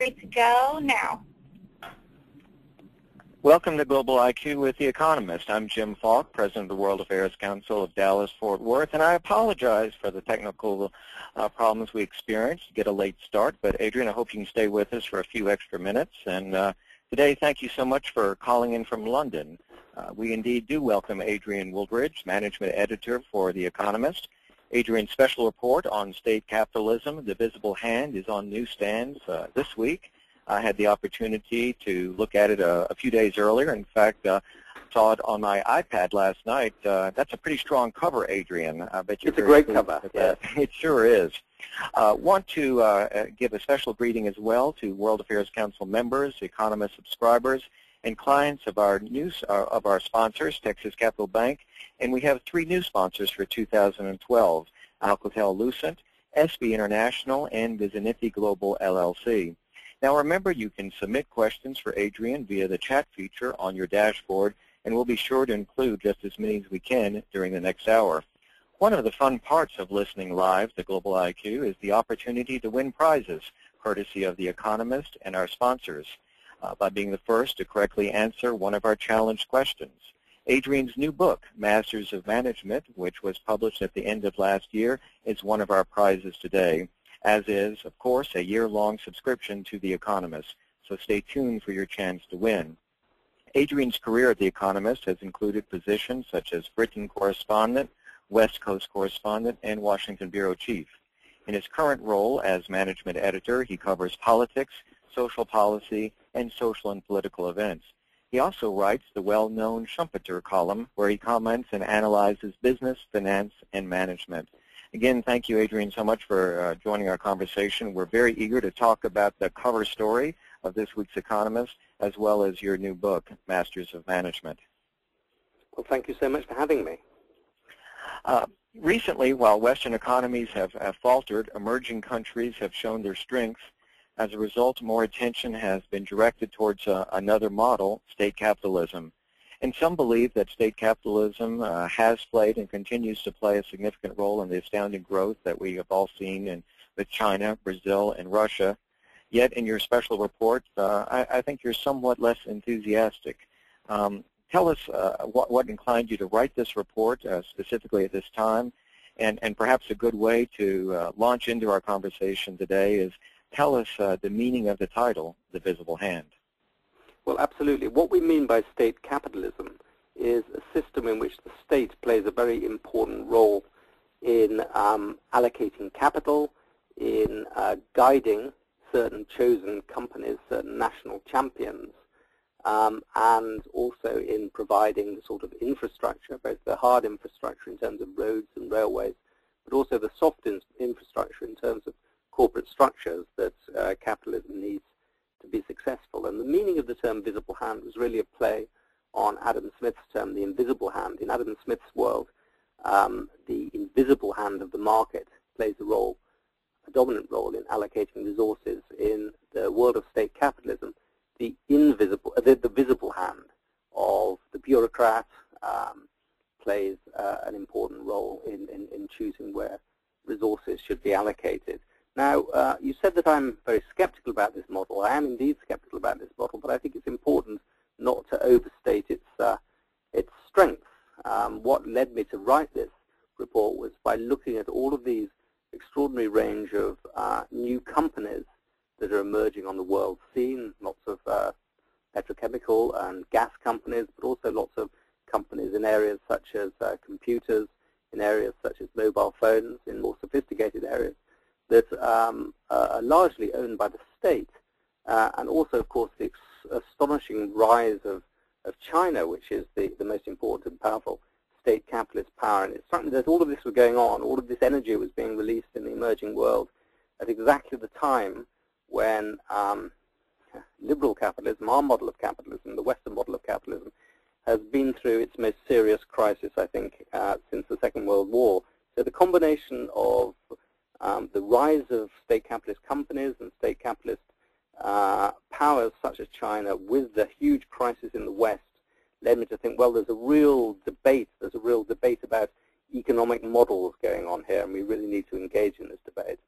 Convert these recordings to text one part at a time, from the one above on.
Ready to go now. Welcome to Global IQ with The Economist. I'm Jim Falk, President of the World Affairs Council of Dallas-Fort Worth, and I apologize for the technical uh, problems we experienced. To get a late start, but Adrian, I hope you can stay with us for a few extra minutes. And uh, today, thank you so much for calling in from London. Uh, we indeed do welcome Adrian Wooldridge, Management Editor for The Economist. Adrian's special report on state capitalism, The Visible Hand, is on newsstands uh, this week. I had the opportunity to look at it a, a few days earlier. In fact, uh, saw it on my iPad last night. Uh, that's a pretty strong cover, Adrian. I bet you're it's a great cover. Yeah. It sure is. Uh, want to uh, give a special greeting as well to World Affairs Council members, Economist subscribers, and clients of our news uh, of our sponsors, Texas Capital Bank, and we have three new sponsors for 2012: Alcatel-Lucent, SB International, and Vizinity Global LLC. Now remember, you can submit questions for Adrian via the chat feature on your dashboard, and we'll be sure to include just as many as we can during the next hour. One of the fun parts of listening live to Global IQ is the opportunity to win prizes, courtesy of The Economist and our sponsors uh, by being the first to correctly answer one of our challenge questions. Adrian's new book, Masters of Management, which was published at the end of last year, is one of our prizes today, as is, of course, a year-long subscription to The Economist, so stay tuned for your chance to win. Adrian's career at The Economist has included positions such as Britain correspondent, West Coast correspondent, and Washington bureau chief. In his current role as management editor, he covers politics, social policy, and social and political events. He also writes the well-known Schumpeter column, where he comments and analyzes business, finance, and management. Again, thank you, Adrian, so much for uh, joining our conversation. We're very eager to talk about the cover story of this week's Economist, as well as your new book, Masters of Management. Well, thank you so much for having me. Uh, recently, while Western economies have, have faltered, emerging countries have shown their strengths as a result, more attention has been directed towards uh, another model, state capitalism. And some believe that state capitalism uh, has played and continues to play a significant role in the astounding growth that we have all seen in with China, Brazil, and Russia. Yet in your special report, uh, I, I, think you're somewhat less enthusiastic. Um, tell us uh, what, what, inclined you to write this report uh, specifically at this time, and, and perhaps a good way to uh, launch into our conversation today is tell us uh, the meaning of the title, The Visible Hand. Well, absolutely. What we mean by state capitalism is a system in which the state plays a very important role in um, allocating capital, in uh, guiding certain chosen companies, certain national champions, um, and also in providing the sort of infrastructure, both the hard infrastructure in terms of roads and railways, but also the soft in infrastructure in terms of corporate structures that uh, capitalism needs to be successful. And the meaning of the term visible hand was really a play on Adam Smith's term, the invisible hand. In Adam Smith's world, um, the invisible hand of the market plays a role, a dominant role in allocating resources. In the world of state capitalism, the invisible, uh, the, the, visible hand of the bureaucrat um, plays uh, an important role in, in, in choosing where resources should be allocated. Now, uh, you said that I'm very skeptical about this model. I am indeed skeptical about this model, but I think it's important not to overstate its, uh, its strengths. Um, what led me to write this report was by looking at all of these extraordinary range of uh, new companies that are emerging on the world scene, lots of uh, petrochemical and gas companies, but also lots of companies in areas such as uh, computers, in areas such as mobile phones, in more sophisticated areas that um, are largely owned by the state, uh, and also, of course, the astonishing rise of, of China, which is the, the most important and powerful state capitalist power. And it's something that all of this was going on, all of this energy was being released in the emerging world at exactly the time when um, liberal capitalism, our model of capitalism, the Western model of capitalism, has been through its most serious crisis, I think, uh, since the Second World War. So the combination of um, the rise of state capitalist companies and state capitalist uh, powers such as China with the huge crisis in the West led me to think, well, there's a real debate, there's a real debate about economic models going on here, and we really need to engage in this debate.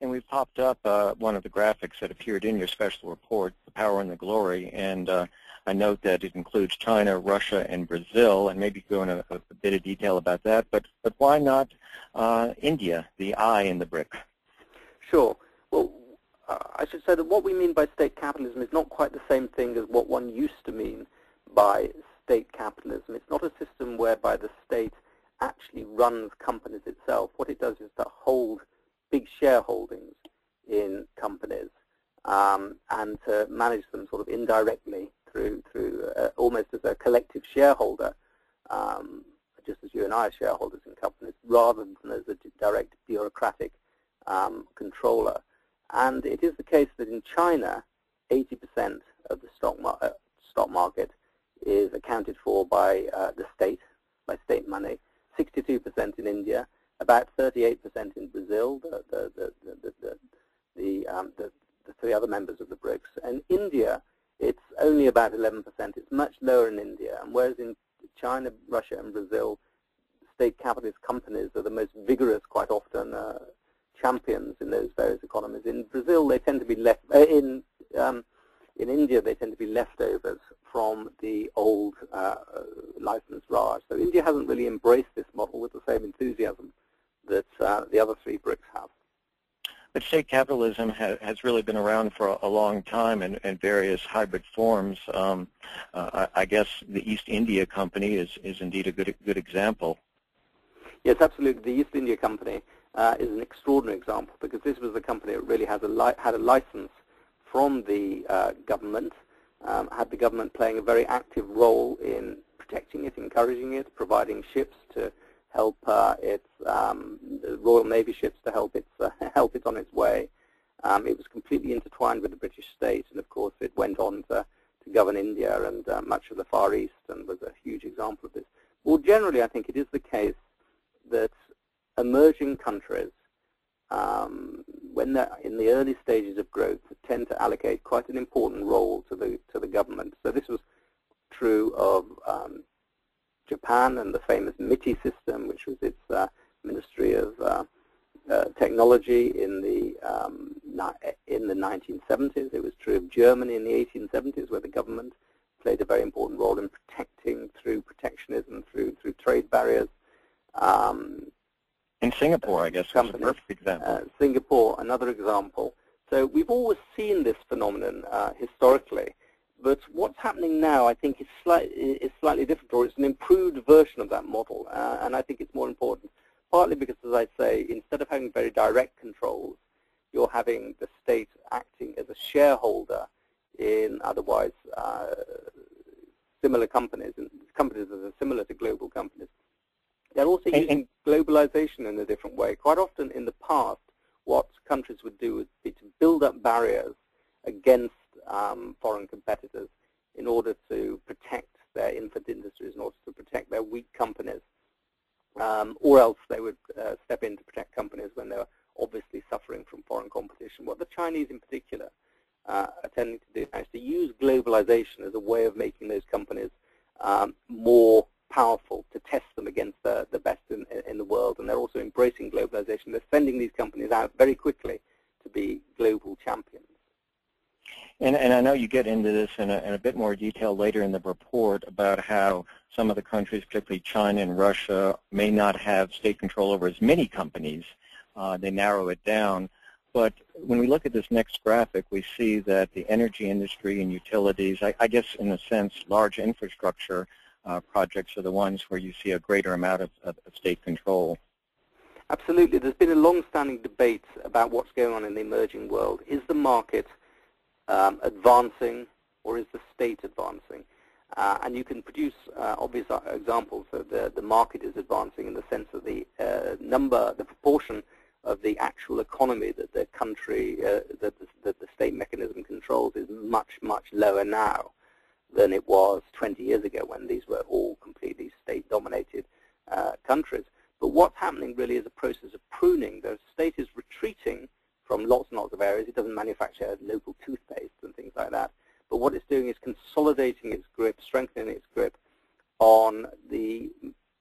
And we've popped up uh, one of the graphics that appeared in your special report, The Power and the Glory, and uh, I note that it includes China, Russia, and Brazil, and maybe go into a, a bit of detail about that, but, but why not uh, India, the I in the BRIC? Sure. Well, I should say that what we mean by state capitalism is not quite the same thing as what one used to mean by state capitalism. It's not a system whereby the state actually runs companies itself. What it does is to hold big shareholdings in companies um, and to manage them sort of indirectly through through uh, almost as a collective shareholder, um, just as you and I are shareholders in companies, rather than as a direct bureaucratic um, controller. And it is the case that in China, 80% of the stock, mar uh, stock market is accounted for by uh, the state, by state money, 62% in India, about 38% in Brazil, the, the, the, the, the, um, the, the three other members of the BRICS. And India, it's only about 11%. It's much lower in India. And whereas in China, Russia, and Brazil, state capitalist companies are the most vigorous, quite often, uh, champions in those various economies. In Brazil, they tend to be left, uh, in, um, in India, they tend to be leftovers from the old uh, Raj. So India hasn't really embraced this model with the same enthusiasm that uh, the other three BRICS have. But state capitalism ha has really been around for a, a long time in, in, various hybrid forms. Um, uh, I, I, guess the East India Company is, is indeed a good, good example. Yes, absolutely. The East India Company uh, is an extraordinary example because this was a company that really has a had a license from the uh, government, um, had the government playing a very active role in protecting it, encouraging it, providing ships to help uh, its um, Royal Navy ships to help it uh, help it on its way. Um, it was completely intertwined with the British state, and of course it went on to, to govern India and uh, much of the Far East, and was a huge example of this. More generally, I think it is the case that emerging countries, um, when they're in the early stages of growth, tend to allocate quite an important role to the to the government. So this was true of um, Japan and the famous MITI system, which was its uh, Ministry of uh, uh, Technology in the um, in the 1970s. It was true of Germany in the 1870s, where the government played a very important role in protecting through protectionism, through through trade barriers. Um, in Singapore, I guess, companies, is a perfect example. Uh, Singapore, another example. So we've always seen this phenomenon uh, historically. But what's happening now, I think, is, slight, is slightly different, or it's an improved version of that model. Uh, and I think it's more important, partly because, as I say, instead of having very direct controls, you're having the state acting as a shareholder in otherwise uh, similar companies, and companies that are similar to global companies. They're also using globalization in a different way. Quite often in the past, what countries would do would be to build up barriers against um, foreign competitors in order to protect their infant industries, in order to protect their weak companies, um, or else they would uh, step in to protect companies when they're obviously suffering from foreign competition. What the Chinese in particular uh, are tending to do is to use globalization as a way of making those companies um, more powerful to test them against the, the best in, in the world. And they're also embracing globalization. They're sending these companies out very quickly to be global champions. And, and I know you get into this in a, in a, bit more detail later in the report about how some of the countries, particularly China and Russia, may not have state control over as many companies. Uh, they narrow it down. But when we look at this next graphic, we see that the energy industry and utilities, I, I guess in a sense, large infrastructure uh, projects are the ones where you see a greater amount of, of, of state control. Absolutely. There's been a long-standing debate about what's going on in the emerging world. Is the market um, advancing or is the state advancing? Uh, and you can produce uh, obvious uh, examples. So the, the market is advancing in the sense that the uh, number, the proportion of the actual economy that the country, uh, that, the, that the state mechanism controls is much, much lower now than it was 20 years ago when these were all completely state-dominated uh, countries. But what's happening really is a process of pruning. The state is retreating from lots and lots of areas. It doesn't manufacture local toothpaste and things like that. But what it's doing is consolidating its grip, strengthening its grip on the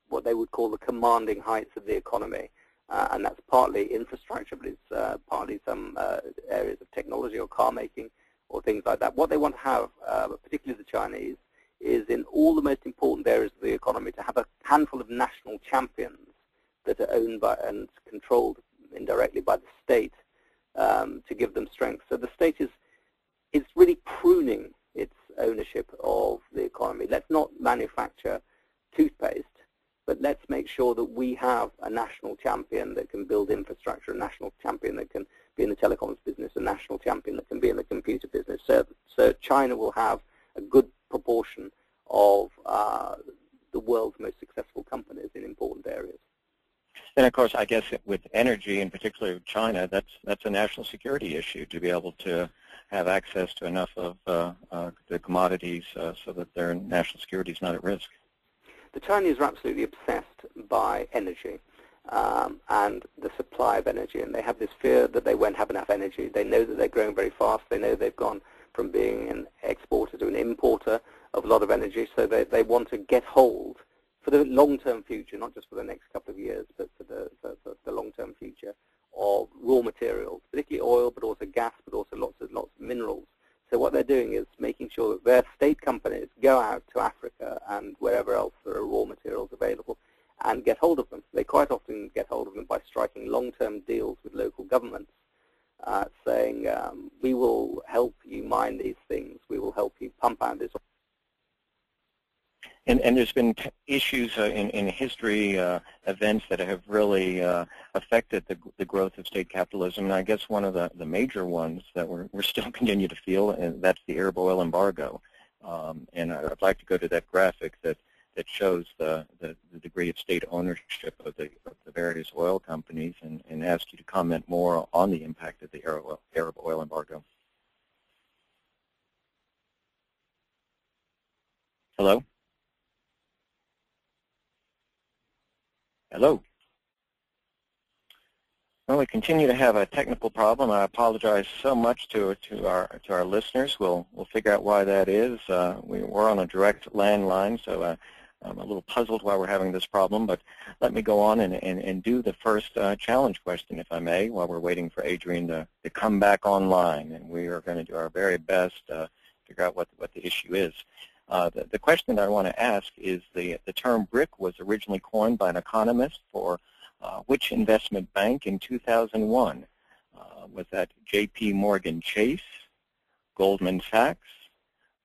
what they would call the commanding heights of the economy. uh, and that's partly infrastructure, but it's uh, partly some uh, areas of technology or car making or things like that. What they want to have, uh, particularly the Chinese, is in all the most important areas of the economy to have a handful of national champions that are owned by and controlled indirectly by the state um, to give them strength. So the state is it's really pruning its ownership of the economy. Let's not manufacture toothpaste, but let's make sure that we have a national champion that can build infrastructure, a national champion that can be in the telecoms business, a national champion that can be in the computer business. So, so China will have a good proportion of uh, the world's most successful companies in important areas. And of course, I guess with energy, in particular China, that's that's a national security issue to be able to have access to enough of uh, uh, the commodities uh, so that their national security is not at risk. The Chinese are absolutely obsessed by energy um, and the supply of energy, and they have this fear that they won't have enough energy. They know that they're growing very fast. They know they've gone from being an exporter to an importer of a lot of energy, so they, they want to get hold for the long-term future, not just for the next couple of years, but for the, for, for the long-term future of raw materials, particularly oil, but also gas, but also lots and lots of minerals. So what they're doing is making sure that their state companies go out to Africa and wherever else there are raw materials available and get hold of them. They quite often get hold of them by striking long-term deals with local governments, uh, saying, um, we will help you mine these things, we will help you pump out this and, and there's been issues uh, in, in history, uh, events that have really uh, affected the, the growth of state capitalism. And I guess one of the, the major ones that we're, we're still continue to feel, and that's the Arab oil embargo. Um, and I'd like to go to that graphic that, that shows the, the, the degree of state ownership of the, of the various oil companies and, and ask you to comment more on the impact of the Arab Arab oil embargo. Hello? Hello. Well, we continue to have a technical problem. I apologize so much to to our to our listeners. We'll we'll figure out why that is. Uh, we, are on a direct landline, so uh, I'm a little puzzled why we're having this problem. But let me go on and and, and do the first uh, challenge question, if I may, while we're waiting for Adrian to to come back online. And we are going to do our very best to figure out what what the issue is. Uh, the, the, question that I want to ask is the, the term BRIC was originally coined by an economist for uh, which investment bank in 2001? Uh, was that J.P. Morgan Chase, Goldman Sachs,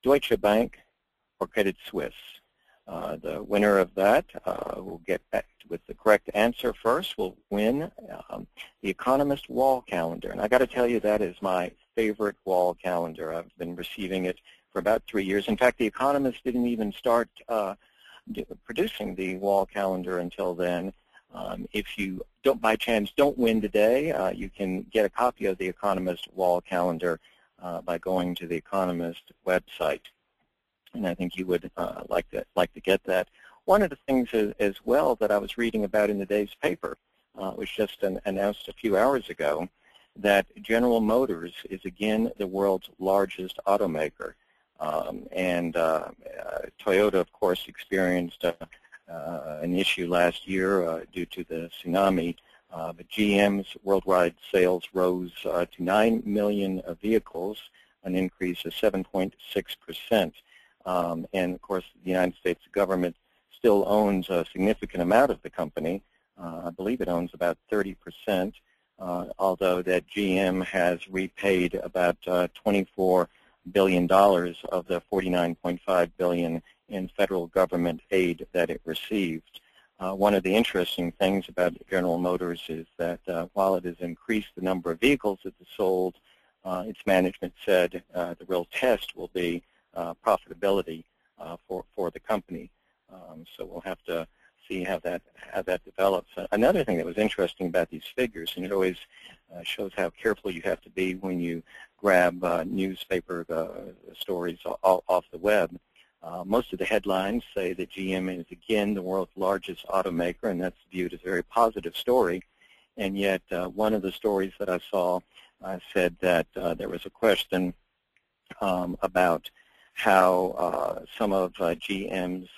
Deutsche Bank, or Credit Suisse? Uh, the winner of that uh, will get back with the correct answer first will win um, the Economist wall calendar. And I got to tell you, that is my favorite wall calendar. I've been receiving it for about three years. In fact, The Economist didn't even start uh, producing the wall calendar until then. Um, if you don't, by chance, don't win today, uh, you can get a copy of The Economist wall calendar uh, by going to The Economist website. And I think you would uh, like to like to get that. One of the things as, as well that I was reading about in the day's paper uh, was just an, announced a few hours ago that General Motors is again the world's largest automaker. Um, and uh, uh, Toyota, of course, experienced uh, an issue last year due to the tsunami. but GM's worldwide sales rose to 9 million vehicles, an increase of 7.6%. Um, and of course, the United States government still owns a significant amount of the company. Uh, I believe it owns about 30 percent, uh, although that GM has repaid about uh, 24 billion dollars of the 49.5 billion in federal government aid that it received. Uh, one of the interesting things about General Motors is that uh, while it has increased the number of vehicles that it sold, uh, its management said uh, the real test will be uh, profitability uh, for for the company. Um, so we'll have to see how that how that develops. Another thing that was interesting about these figures, and it always shows how careful you have to be when you grab uh, newspaper uh, stories off the web. Uh, most of the headlines say that GM is again the world's largest automaker, and that's viewed as a very positive story. And yet, uh, one of the stories that I saw uh, said that there was a question um, about how some of GM's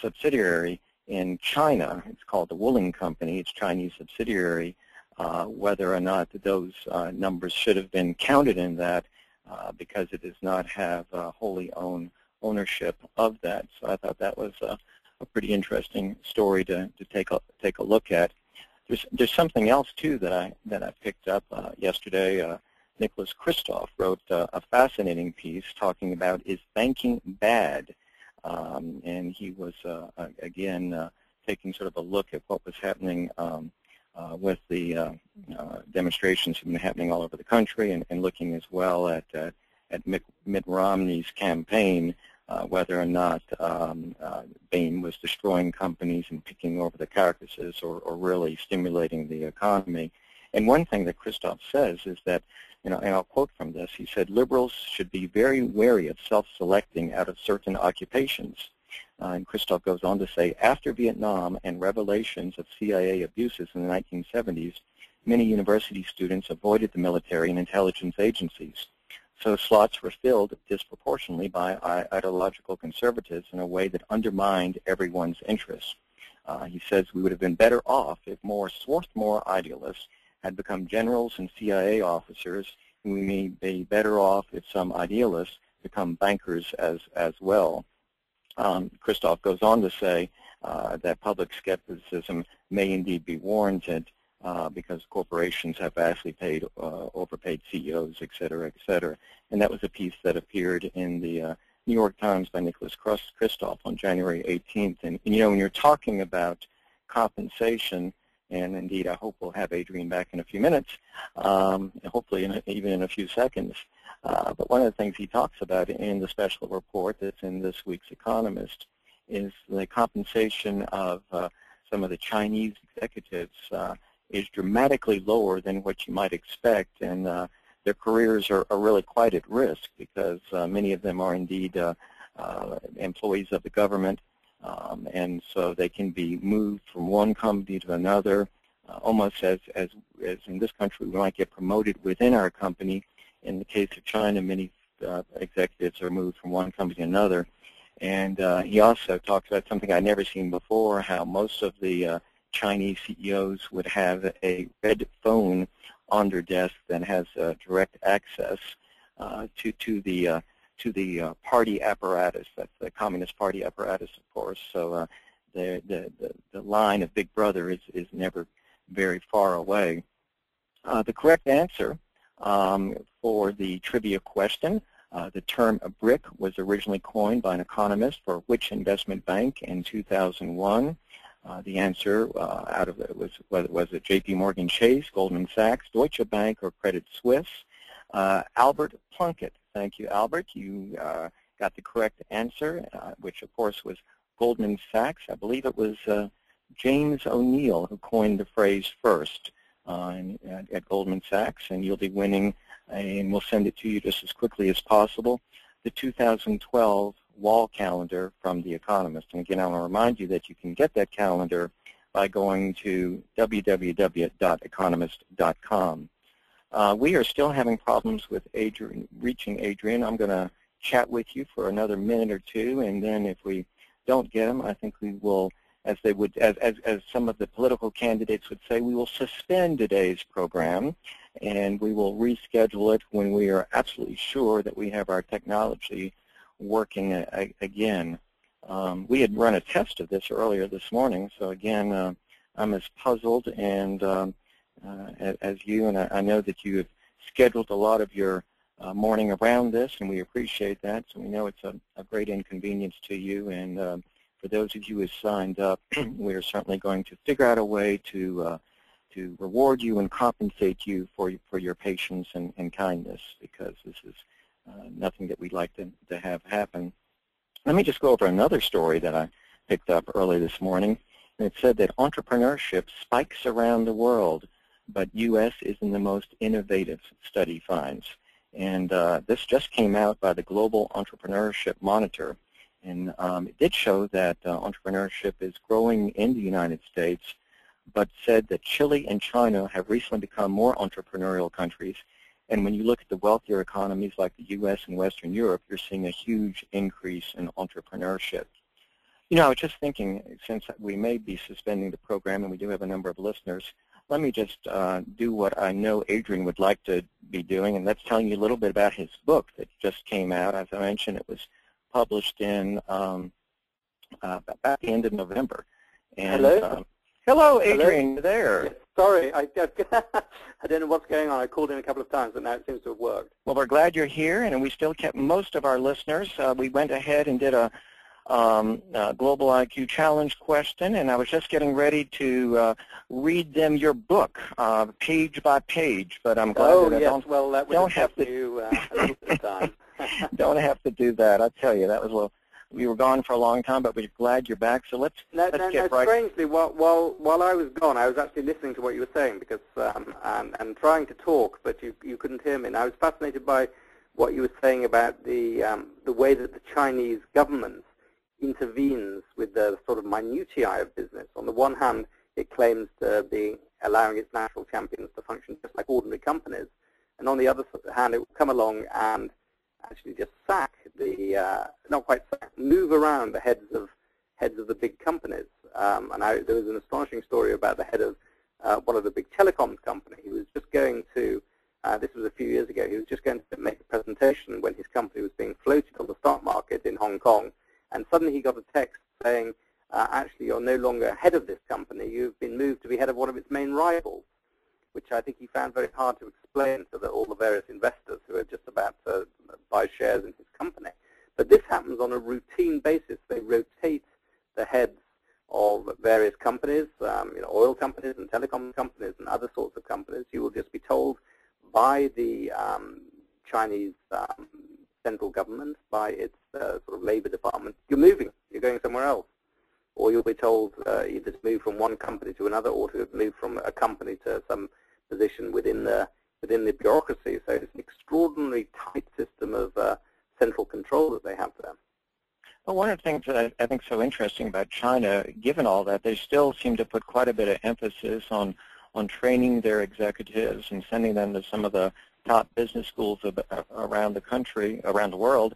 subsidiary in China. It's called the Wuling Company. It's Chinese subsidiary. Uh, whether or not those uh, numbers should have been counted in that uh, because it does not have wholly owned ownership of that. So I thought that was a, a pretty interesting story to, to take a take a look at. There's there's something else too that I that I picked up uh, yesterday. Uh, Nicholas Kristof wrote uh, a fascinating piece talking about is banking bad, um, and he was again taking sort of a look at what was happening um, with the uh, uh, demonstrations have been happening all over the country and, and looking as well at, uh, at Mitt, Mitt, Romney's campaign, uh, whether or not um, uh, Bain was destroying companies and picking over the carcasses or, or really stimulating the economy. And one thing that Kristof says is that, you know, and I'll quote from this, he said, liberals should be very wary of self-selecting out of certain occupations uh, and Kristof goes on to say, after Vietnam and revelations of CIA abuses in the 1970s, many university students avoided the military and intelligence agencies. So slots were filled disproportionately by ideological conservatives in a way that undermined everyone's interests. Uh, he says we would have been better off if more Swarthmore idealists had become generals and CIA officers, and we may be better off if some idealists become bankers as, as well. Um, Kristof goes on to say uh, that public skepticism may indeed be warranted uh, because corporations have vastly paid, uh, overpaid CEOs, et cetera, et cetera. And that was a piece that appeared in the uh, New York Times by Nicholas Kristof on January 18th. And, and, you know, when you're talking about compensation, and indeed I hope we'll have Adrian back in a few minutes, um, hopefully in a, even in a few seconds, uh, but one of the things he talks about in the special report that's in this week's Economist is the compensation of uh, some of the Chinese executives uh, is dramatically lower than what you might expect, and uh, their careers are, are, really quite at risk because uh, many of them are indeed uh, employees of the government, um, and so they can be moved from one company to another, almost as, as, as in this country we might get promoted within our company, in the case of China, many uh, executives are moved from one company to another. And uh, he also talked about something I'd never seen before, how most of the uh, Chinese CEOs would have a red phone on their desk that has uh, direct access uh, to to the uh, to the uh, party apparatus. That's the Communist Party apparatus, of course. So the, the the line of Big Brother is is never very far away. The correct answer um, for the trivia question. Uh, the term a brick was originally coined by an economist for which investment bank in 2001? Uh, the answer uh, out of it was was it J.P. Morgan Chase, Goldman Sachs, Deutsche Bank, or Credit Suisse. Uh, Albert Plunkett. Thank you, Albert. You uh, got the correct answer, uh, which of course was Goldman Sachs. I believe it was James O'Neill who coined the phrase first uh, at, at, Goldman Sachs, and you'll be winning, and we'll send it to you just as quickly as possible, the 2012 wall calendar from The Economist. And again, I want to remind you that you can get that calendar by going to www.economist.com. Uh, we are still having problems with Adrian, reaching Adrian. I'm going to chat with you for another minute or two, and then if we don't get him, I think we will as they would, as, as, as some of the political candidates would say, we will suspend today's program and we will reschedule it when we are absolutely sure that we have our technology working a, again. Um, we had run a test of this earlier this morning, so again, uh, I'm as puzzled and um, uh, as you, and I, I, know that you have scheduled a lot of your uh, morning around this, and we appreciate that. So we know it's a, a great inconvenience to you, and um, for those of you who signed up, we are certainly going to figure out a way to uh, to reward you and compensate you for for your patience and, and kindness because this is uh, nothing that we'd like to, to have happen. Let me just go over another story that I picked up early this morning. And it said that entrepreneurship spikes around the world, but U.S. isn't the most innovative, study finds. And uh, this just came out by the Global Entrepreneurship Monitor. And um, it did show that uh, entrepreneurship is growing in the United States, but said that Chile and China have recently become more entrepreneurial countries. And when you look at the wealthier economies like the U.S. and Western Europe, you're seeing a huge increase in entrepreneurship. You know, I was just thinking, since we may be suspending the program and we do have a number of listeners, let me just uh, do what I know Adrian would like to be doing, and that's telling you a little bit about his book that just came out. As I mentioned, it was published in um, uh, about the end of November. And, hello. Um, hello, Adrian. Hello? There. Sorry, I, I don't know what's going on. I called in a couple of times, but now it seems to have worked. Well, we're glad you're here, and we still kept most of our listeners. Uh, we went ahead and did a um, uh, Global IQ Challenge question, and I was just getting ready to uh, read them your book, uh, page by page. But I'm glad oh, that yes. I don't, well, that don't have to you, uh, a little bit of time. don't have to do that. I tell you, that was a little. We were gone for a long time, but we're glad you're back. So let's no, let's no, get no, right. Strangely, while while while I was gone, I was actually listening to what you were saying because um, and and trying to talk, but you you couldn't hear me. And I was fascinated by what you were saying about the um, the way that the Chinese government intervenes with the sort of minutiae of business. On the one hand, it claims to be allowing its national champions to function just like ordinary companies, and on the other hand, it will come along and actually just sack the, uh, not quite sack, move around the heads of heads of the big companies. Um, and I, there was an astonishing story about the head of uh, one of the big telecoms company. He was just going to, uh, this was a few years ago, he was just going to make a presentation when his company was being floated on the stock market in Hong Kong and suddenly he got a text saying, uh, actually, you're no longer head of this company. You've been moved to be head of one of its main rivals, which I think he found very hard to explain to the, all the various investors who are just about to buy shares in his company. But this happens on a routine basis. They rotate the heads of various companies, um, you know, oil companies and telecom companies and other sorts of companies. You will just be told by the um, Chinese um, central government, by its uh, sort of labor department, you're moving, you're going somewhere else. Or you'll be told uh, either to move from one company to another or to move from a company to some position within the within the bureaucracy. So it's an extraordinarily tight system of uh, central control that they have there. Well, one of the things that I, I think so interesting about China, given all that, they still seem to put quite a bit of emphasis on on training their executives and sending them to some of the top business schools around the country, around the world,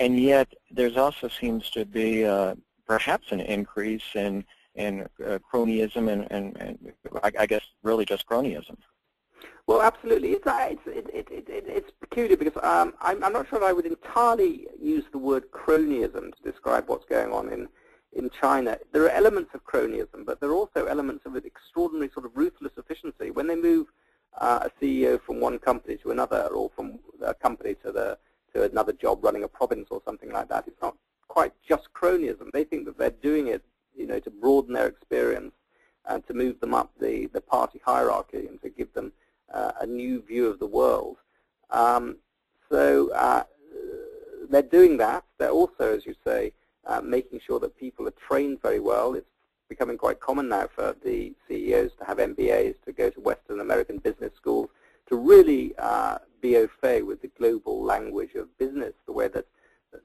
and yet there's also seems to be uh, perhaps an increase in in uh, cronyism and, and, and I, I, guess really just cronyism. Well, absolutely. It's it's it, it, it, it's peculiar because um, I'm, I'm not sure I would entirely use the word cronyism to describe what's going on in in China. There are elements of cronyism, but there are also elements of an extraordinary sort of ruthless efficiency. When they move uh, a CEO from one company to another or from a company to the to another job running a province or something like that. It's not quite just cronyism. They think that they're doing it, you know, to broaden their experience and to move them up the, the party hierarchy and to give them uh, a new view of the world. Um, so uh, they're doing that. They're also, as you say, uh, making sure that people are trained very well. It's becoming quite common now for the CEOs to have MBAs, to go to Western American business schools, to really uh, be au fait with the global language of business, the way that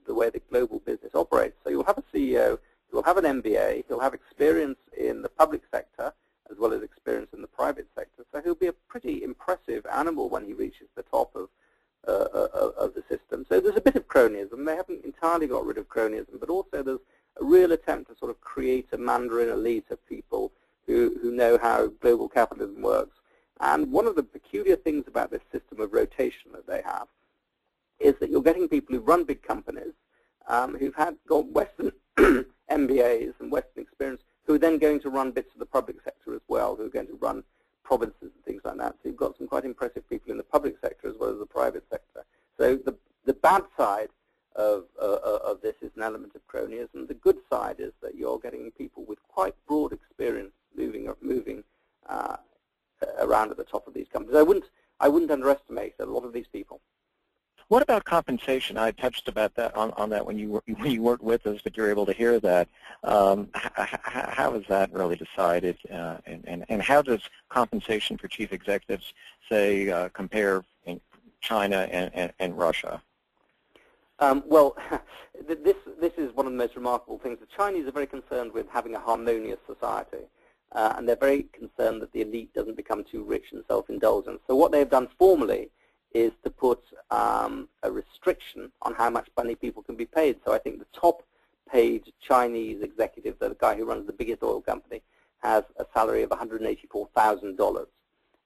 the way that global business operates. So you'll have a CEO you'll have an MBA, you'll have experience in the public sector as well as experience in the private sector. So he'll be a pretty impressive animal when he reaches the top of uh, uh of the system. So there's a bit of cronyism. They haven't entirely got rid of cronyism, but also there's a real attempt to sort of create a Mandarin elite of people who, who know how global capitalism works. And one of the peculiar things about this system of rotation that they have is that you're getting people who run big companies um, who've had got Western MBAs and Western experience who are then going to run bits of the public sector as well, who are going to run provinces and things like that. So you've got some quite impressive people in the public sector as well as the private sector. So the, the bad side of, uh, of this is an element of cronyism. The good side is that you're getting people with quite broad experience moving moving uh, around at the top of these companies. I wouldn't I wouldn't underestimate a lot of these people. What about compensation? I touched about that on, on that when you were, when you weren't with us, but you're able to hear that. Um, how is that really decided, uh, and, and, and how does compensation for chief executives, say, uh, compare in China and, and, and Russia? Um, well, this, this is one of the most remarkable things. The Chinese are very concerned with having a harmonious society, uh, and they're very concerned that the elite doesn't become too rich and self-indulgent. So what they've done formally is to put um, a restriction on how much money people can be paid. So I think the top paid Chinese executive, the guy who runs the biggest oil company, has a salary of $184,000.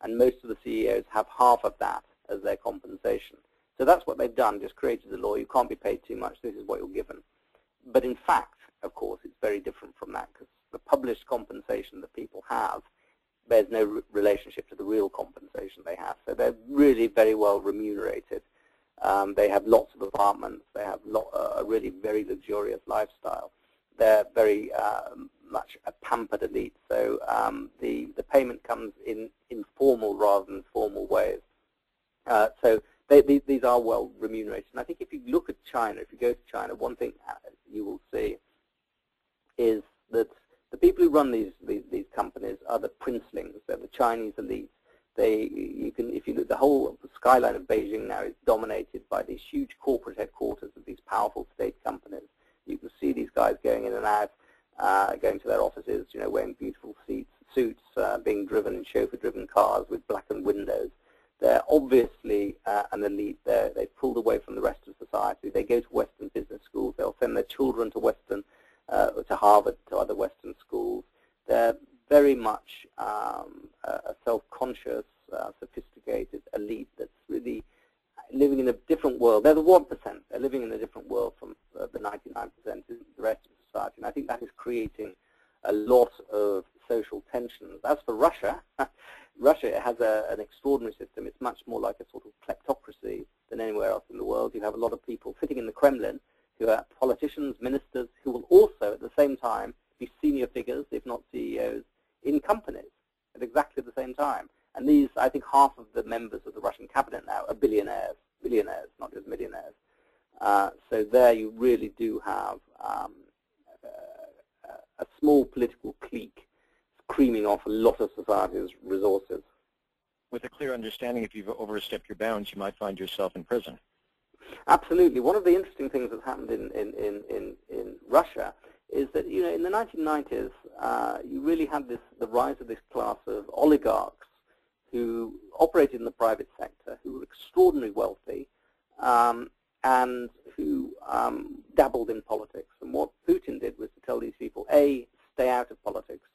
And most of the CEOs have half of that as their compensation. So that's what they've done, just created the law. You can't be paid too much. This is what you're given. But in fact, of course, it's very different from that because the published compensation that people have bears no relationship to the real compensation they have. So they're really very well remunerated. Um, they have lots of apartments. They have uh, a really very luxurious lifestyle. They're very uh, much a pampered elite. So um, the, the payment comes in informal rather than formal ways. Uh, so they, these, these are well remunerated. And I think if you look at China, if you go to China, one thing uh, you will see is that the people who run these, these, these companies are the princelings. They're the Chinese elite. They, you can, if you look, the whole skyline of Beijing now is dominated by these huge corporate headquarters of these powerful state companies. You can see these guys going in and out, uh, going to their offices, you know, wearing beautiful seats, suits, uh, being driven in chauffeur-driven cars with blackened windows. They're obviously uh, an elite. They're, they've pulled away from the rest of society. They go to Western business schools. They'll send their children to Western, uh, to Harvard, to other Western schools. They're very much um, a self-conscious, uh, sophisticated elite that's really living in a different world. They're the 1%. They're living in a different world from uh, the 99% in the rest of society. And I think that is creating a lot of social tensions. As for Russia, Russia has a, an extraordinary system. It's much more like a sort of kleptocracy than anywhere else in the world. You have a lot of people sitting in the Kremlin who are politicians, ministers, who will also at the same time be senior figures, if not CEOs, in companies at exactly the same time. And these, I think half of the members of the Russian cabinet now are billionaires, billionaires, not just millionaires. Uh, so there you really do have um, a small political clique creaming off a lot of society's resources. With a clear understanding, if you've overstepped your bounds, you might find yourself in prison. Absolutely. One of the interesting things that's happened in, in, in, in, in Russia is that, you know, in the 1990s, uh, you really had this, the rise of this class of oligarchs who operated in the private sector, who were extraordinarily wealthy, um, and who um, dabbled in politics. And what Putin did was to tell these people, A, stay out of politics.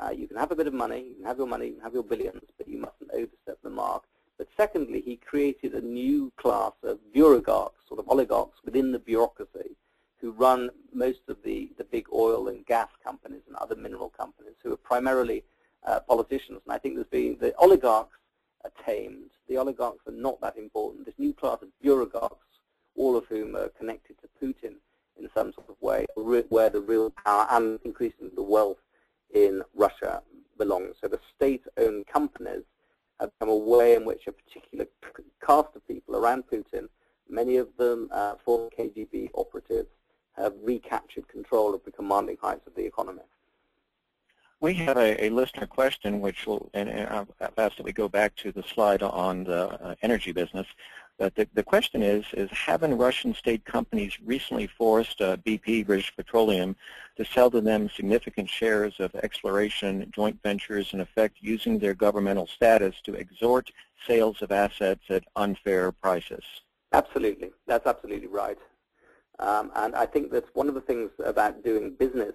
Uh, you can have a bit of money, you can have your money, you can have your billions, but you mustn't overstep the mark. But secondly, he created a new class of bureaucrats, sort of oligarchs within the bureaucracy, who run most of the, the big oil and gas companies and other mineral companies, who are primarily uh, politicians. And I think there's been the oligarchs are tamed. The oligarchs are not that important. This new class of bureaucrats, all of whom are connected to Putin in some sort of way, where the real power and increasingly the wealth in Russia belongs. So the state-owned companies have become a way in which a particular cast of people around Putin, many of them uh, former KGB operatives, have recaptured control of the commanding heights of the economy. We have a, a listener question, which will, and, and I've asked that we go back to the slide on the uh, energy business. But the, the question is, is haven't Russian state companies recently forced uh, BP, British Petroleum, to sell to them significant shares of exploration joint ventures, in effect using their governmental status to exhort sales of assets at unfair prices? Absolutely. That's absolutely right. Um, and I think that one of the things about doing business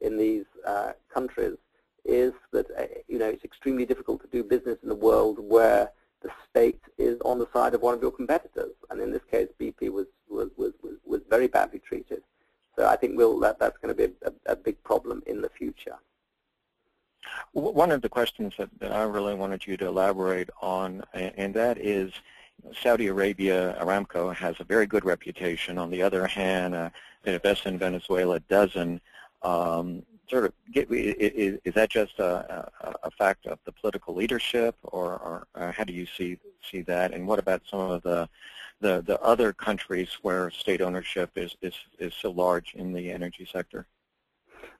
in these uh, countries is that uh, you know it's extremely difficult to do business in a world where the state is on the side of one of your competitors. And in this case, BP was was was was, very badly treated. So I think we'll, that that's going to be a, a big problem in the future. One of the questions that, that I really wanted you to elaborate on, and that is Saudi Arabia, Aramco, has a very good reputation. On the other hand, uh, invests in Venezuela doesn't. Um, sort of get, is, is that just a, a, fact of the political leadership, or, or, or, how do you see see that? And what about some of the the, the other countries where state ownership is, is, is so large in the energy sector?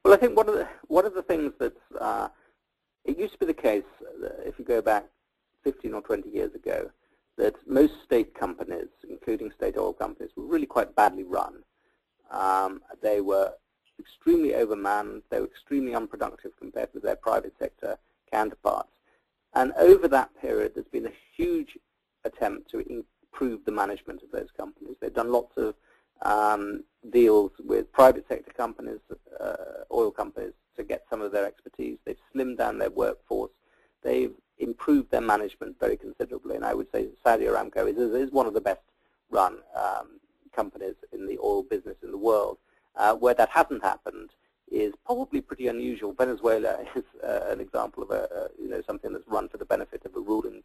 Well, I think one of the one of the things that uh, it used to be the case, uh, if you go back 15 or 20 years ago, that most state companies, including state oil companies, were really quite badly run. Um, they were extremely overmanned. They were extremely unproductive compared with their private sector counterparts. And over that period, there's been a huge attempt to improve the management of those companies. They've done lots of um, deals with private sector companies, uh, oil companies, to get some of their expertise. They've slimmed down their workforce. They've improved their management very considerably. And I would say Saudi Aramco is, is one of the best run um, companies in the oil business in the world. Uh, where that hasn't happened is probably pretty unusual. Venezuela is uh, an example of a, you know something that's run for the benefit of a ruling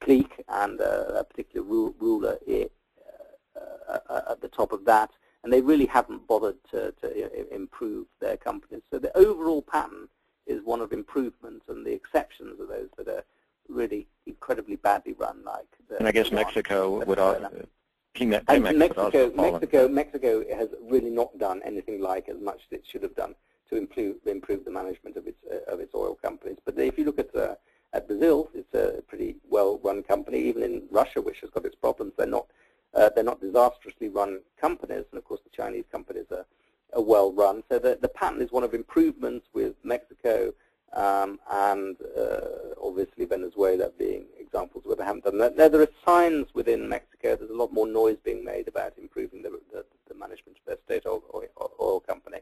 clique and uh, a particular ru ruler uh, uh, at the top of that, and they really haven't bothered to, to improve their companies. So the overall pattern is one of improvement, and the exceptions are those that are really incredibly badly run, like. The, and I guess Mexico would Mexico, Mexico, Mexico, Mexico has really not done anything like as much as it should have done to improve improve the management of its uh, of its oil companies. But if you look at uh, at Brazil, it's a pretty well-run company. Even in Russia, which has got its problems, they're not uh, they're not disastrously run companies. And of course, the Chinese companies are, are well run. So the the pattern is one of improvements with Mexico um, and uh, obviously Venezuela being examples where they haven't done that. Now, there are signs within Mexico. There's a lot more noise being made about improving the, the, the management of their state oil, oil, oil, company,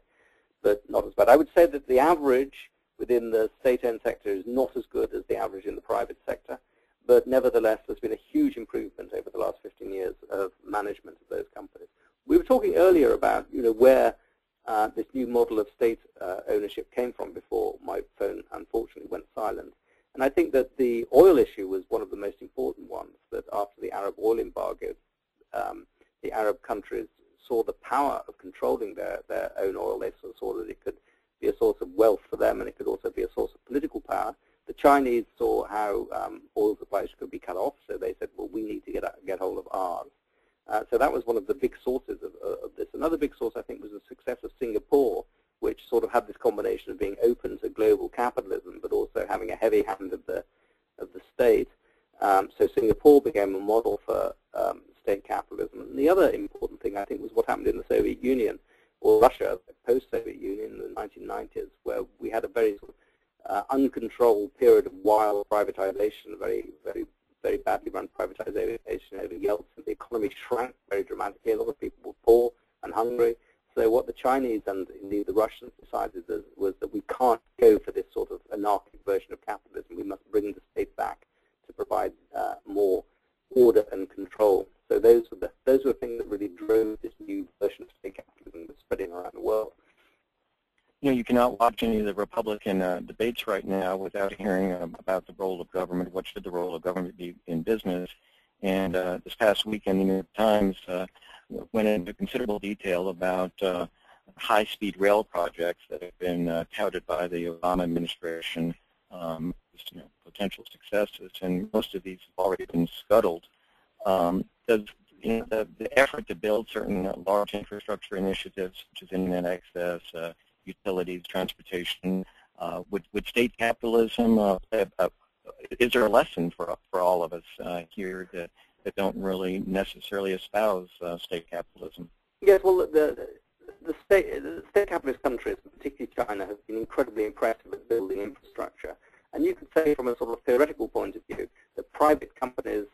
but not as bad. I would say that the average within the state-owned sector is not as good as the average in the private sector, but nevertheless, there's been a huge improvement over the last 15 years of management of those companies. We were talking earlier about you know where uh, this new model of state uh, ownership came from before my phone unfortunately went silent. And I think that the oil issue was one of the most important ones, that after the Arab oil embargo, um, the Arab countries saw the power of controlling their, their own oil. They saw that it could be a source of wealth for them and it could also be a source of political power. The Chinese saw how um, oil supplies could be cut off, so they said, well, we need to get, get hold of ours. Uh, so that was one of the big sources of, uh, of, this. Another big source, I think, was the success of Singapore, which sort of had this combination of being open to global capitalism, but also having a heavy hand of the of the state. Um, so Singapore became a model for um, state capitalism. And the other important thing, I think, was what happened in the Soviet Union or Russia, post-Soviet Union in the 1990s, where we had a very uh, uncontrolled period of wild privatization, very badly run privatization over Yeltsin. The economy shrank very dramatically. A lot of people were poor and hungry. So what the Chinese and indeed the Russians decided was that we can't go for this sort of anarchic version of capitalism. We must bring the state back to provide uh, more order and control. So those were the those were things that really drove this new version of state capitalism that's spreading around the world you know, you cannot watch any of the Republican uh, debates right now without hearing uh, about the role of government. What should the role of government be in business? And uh, this past weekend, the New York Times uh, went into considerable detail about uh, high-speed rail projects that have been uh, touted by the Obama administration um, as you know, potential successes, and most of these have already been scuttled. Um, does you know, the, the effort to build certain large infrastructure initiatives, such as internet access, utilities, transportation. Uh, would, would state capitalism, uh, uh, is there a lesson for, for all of us uh, here that, that don't really necessarily espouse uh, state capitalism? Yes, well, the, the, state, the state capitalist countries, particularly China, have been incredibly impressive at building infrastructure. And you could say from a sort of theoretical point of view that private companies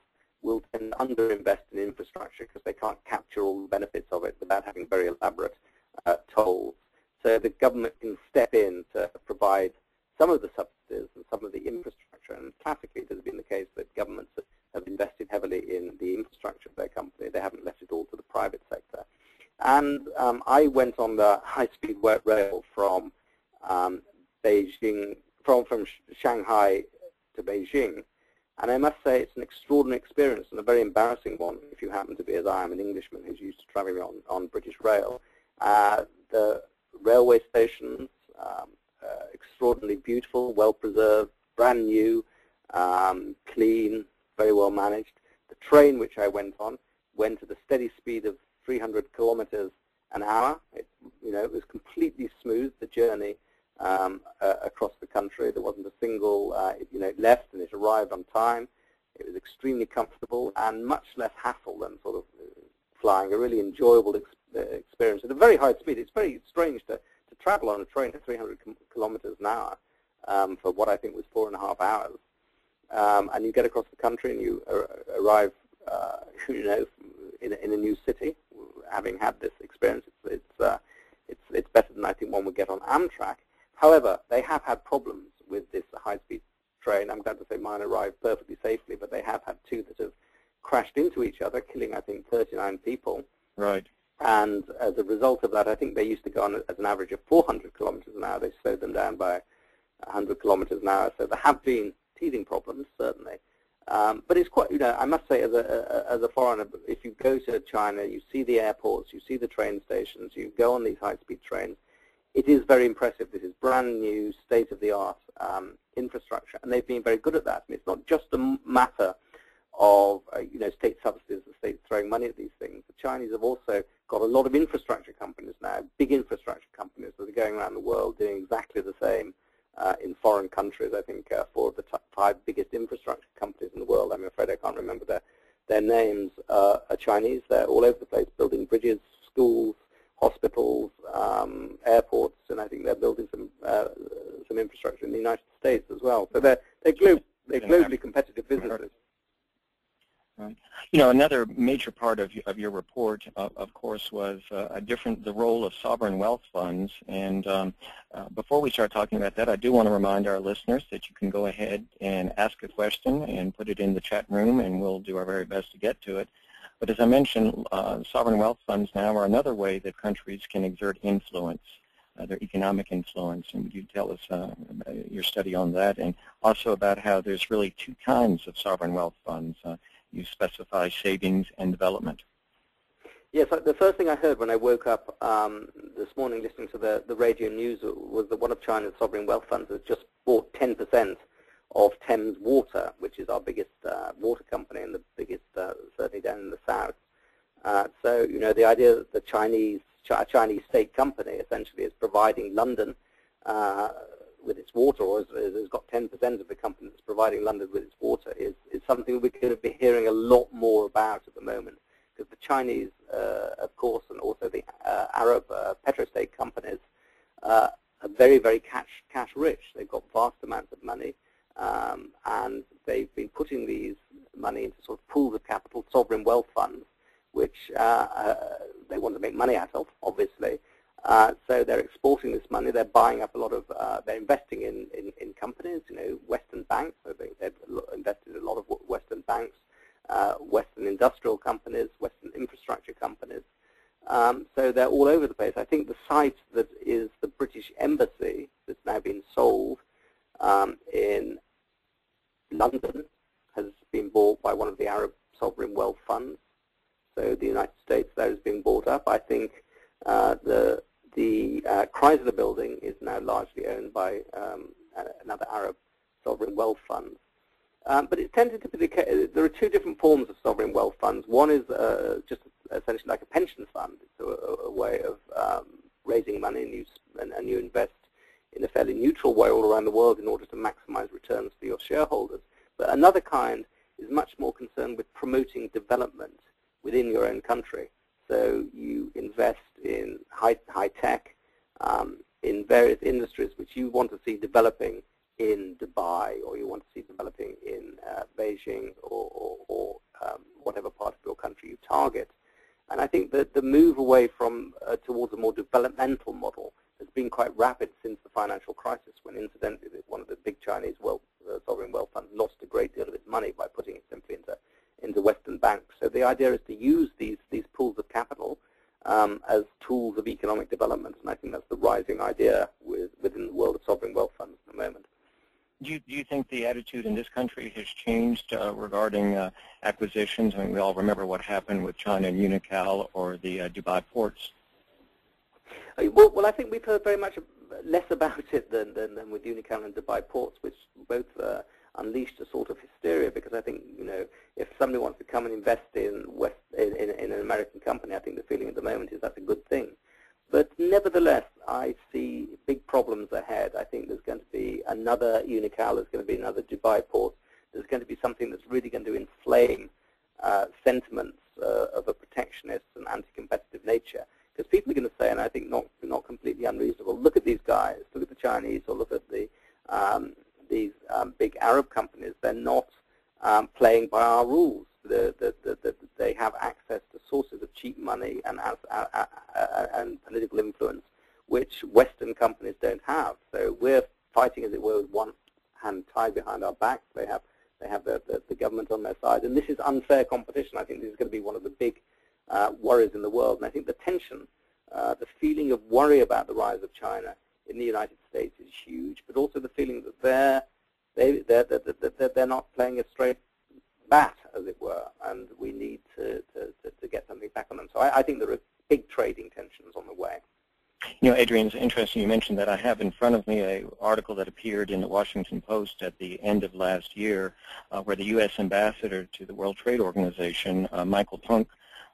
will tend to underinvest in infrastructure because they can't capture all the benefits of it without having very elaborate uh, tolls. So the government can step in to provide some of the subsidies and some of the infrastructure. And classically, it has been the case that governments have invested heavily in the infrastructure of their company. They haven't left it all to the private sector. And um, I went on the high-speed rail from um, Beijing, from, from Shanghai to Beijing. And I must say it's an extraordinary experience and a very embarrassing one if you happen to be, as I am, an Englishman who's used to traveling on, on British rail. Uh, the railway stations, um, uh, extraordinarily beautiful, well preserved, brand new, um, clean, very well managed. The train which I went on went at a steady speed of 300 kilometers an hour. It, you know, it was completely smooth, the journey um, uh, across the country. There wasn't a single, uh, you know, it left and it arrived on time. It was extremely comfortable and much less hassle than sort of flying. A really enjoyable experience experience at a very high speed. It's very strange to, to travel on a train at 300 kilometers an hour um, for what I think was four and a half hours. Um, and you get across the country and you ar arrive, uh, you know, in in a new city, having had this experience, it's it's, uh, it's it's better than I think one would get on Amtrak. However, they have had problems with this high-speed train. I'm glad to say mine arrived perfectly safely, but they have had two that have crashed into each other, killing I think 39 people. Right. And as a result of that, I think they used to go on at an average of 400 kilometers an hour. They slowed them down by 100 kilometers an hour. So there have been teething problems, certainly. Um, but it's quite, you know, I must say, as a, as a foreigner, if you go to China, you see the airports, you see the train stations, you go on these high-speed trains, it is very impressive. This is brand new, state-of-the-art um, infrastructure, and they've been very good at that. And it's not just a matter of, uh, you know, state subsidies, the state throwing money at these things. The Chinese have also got a lot of infrastructure companies now, big infrastructure companies that are going around the world doing exactly the same in foreign countries. I think uh, four of the five biggest infrastructure companies in the world, I'm afraid I can't remember their, their names, uh, are Chinese. They're all over the place building bridges, schools, hospitals, um, airports, and I think they're building some uh, some infrastructure in the United States as well. So they're, they're, glo they're globally competitive businesses. Right. You know, another major part of, of your report, uh, of course, was uh, a different the role of sovereign wealth funds. And um, uh, before we start talking about that, I do want to remind our listeners that you can go ahead and ask a question and put it in the chat room, and we'll do our very best to get to it. But as I mentioned, uh, sovereign wealth funds now are another way that countries can exert influence, uh, their economic influence. And you tell us uh, your study on that, and also about how there's really two kinds of sovereign wealth funds you specify savings and development. Yes, the first thing I heard when I woke up um, this morning listening to the, the radio news was that one of China's sovereign wealth funds has just bought 10% of Thames Water, which is our biggest uh, water company and the biggest, uh, certainly down in the south. Uh, so, you know, the idea that the Chinese, Ch Chinese state company essentially is providing London uh, with its water, or has, has got 10% of the company that's providing London with its water, is, is something we're going to be hearing a lot more about at the moment. Because the Chinese, uh, of course, and also the uh, Arab uh, petrostate companies uh, are very, very cash, cash rich. They've got vast amounts of money, um, and they've been putting these money into sort of pools of capital, sovereign wealth funds, which uh, uh, they want to make money out of, obviously. Uh, so they're exporting this money. They're buying up a lot of, uh, they're investing in, in, in, companies, you know, Western banks. So they, have invested in a lot of Western banks, uh, Western industrial companies, Western infrastructure companies. Um, so they're all over the place. I think the site that is the British Embassy that's now been sold um, in London has been bought by one of the Arab sovereign wealth funds. So the United States there is being bought up. I think uh, the the uh, Chrysler building is now largely owned by um, another Arab sovereign wealth fund. Um, but it's tended to be the case, there are two different forms of sovereign wealth funds. One is uh, just essentially like a pension fund. It's a, a way of um, raising money and you, and, and you invest in a fairly neutral way all around the world in order to maximize returns for your shareholders. But another kind is much more concerned with promoting development within your own country. So you invest in high, high tech, um, in various industries which you want to see developing in Dubai or you want to see developing in uh, Beijing or, or, or um, whatever part of your country you target. And I think that the move away from uh, towards a more developmental model has been quite rapid since the financial crisis, when incidentally one of the big Chinese wealth, uh, sovereign wealth funds lost a great deal of its money by putting it simply into into Western banks. So the idea is to use these, these pools of capital um, as tools of economic development, and I think that's the rising idea with, within the world of sovereign wealth funds at the moment. Do you, do you think the attitude in this country has changed uh, regarding uh, acquisitions? I mean, we all remember what happened with China and Unocal or the uh, Dubai ports. Uh, well, well, I think we've heard very much less about it than, than, than with Unocal and Dubai ports, which both uh, unleashed a sort of hysteria because I think, you know, if somebody wants to come and invest in, West, in, in, in an American company, I think the feeling at the moment is that's a good thing. But nevertheless, I see big problems ahead. I think there's going to be another Unocal, there's going to be another Dubai port. There's going to be something that's really going to inflame uh, sentiments uh, of a protectionist and anti-competitive nature. Because people are going to say, and I think not, not completely unreasonable, look at these guys, look at the Chinese, or look at the um, these um, big Arab companies, they're not um, playing by our rules. The, the, the, they have access to sources of cheap money and, uh, uh, uh, and political influence, which Western companies don't have. So we're fighting, as it were, with one hand tied behind our backs. They have they have the, the, the government on their side, and this is unfair competition. I think this is going to be one of the big uh, worries in the world, and I think the tension, uh, the feeling of worry about the rise of China in the United States is huge, but also the feeling that they're they, they're, they're, they're not playing a straight bat, as it were, and we need to, to, to get something back on them. So I, I think there are big trading tensions on the way. You know, Adrian, it's interesting you mentioned that. I have in front of me an article that appeared in the Washington Post at the end of last year uh, where the U.S. ambassador to the World Trade Organization, uh, Michael Punke,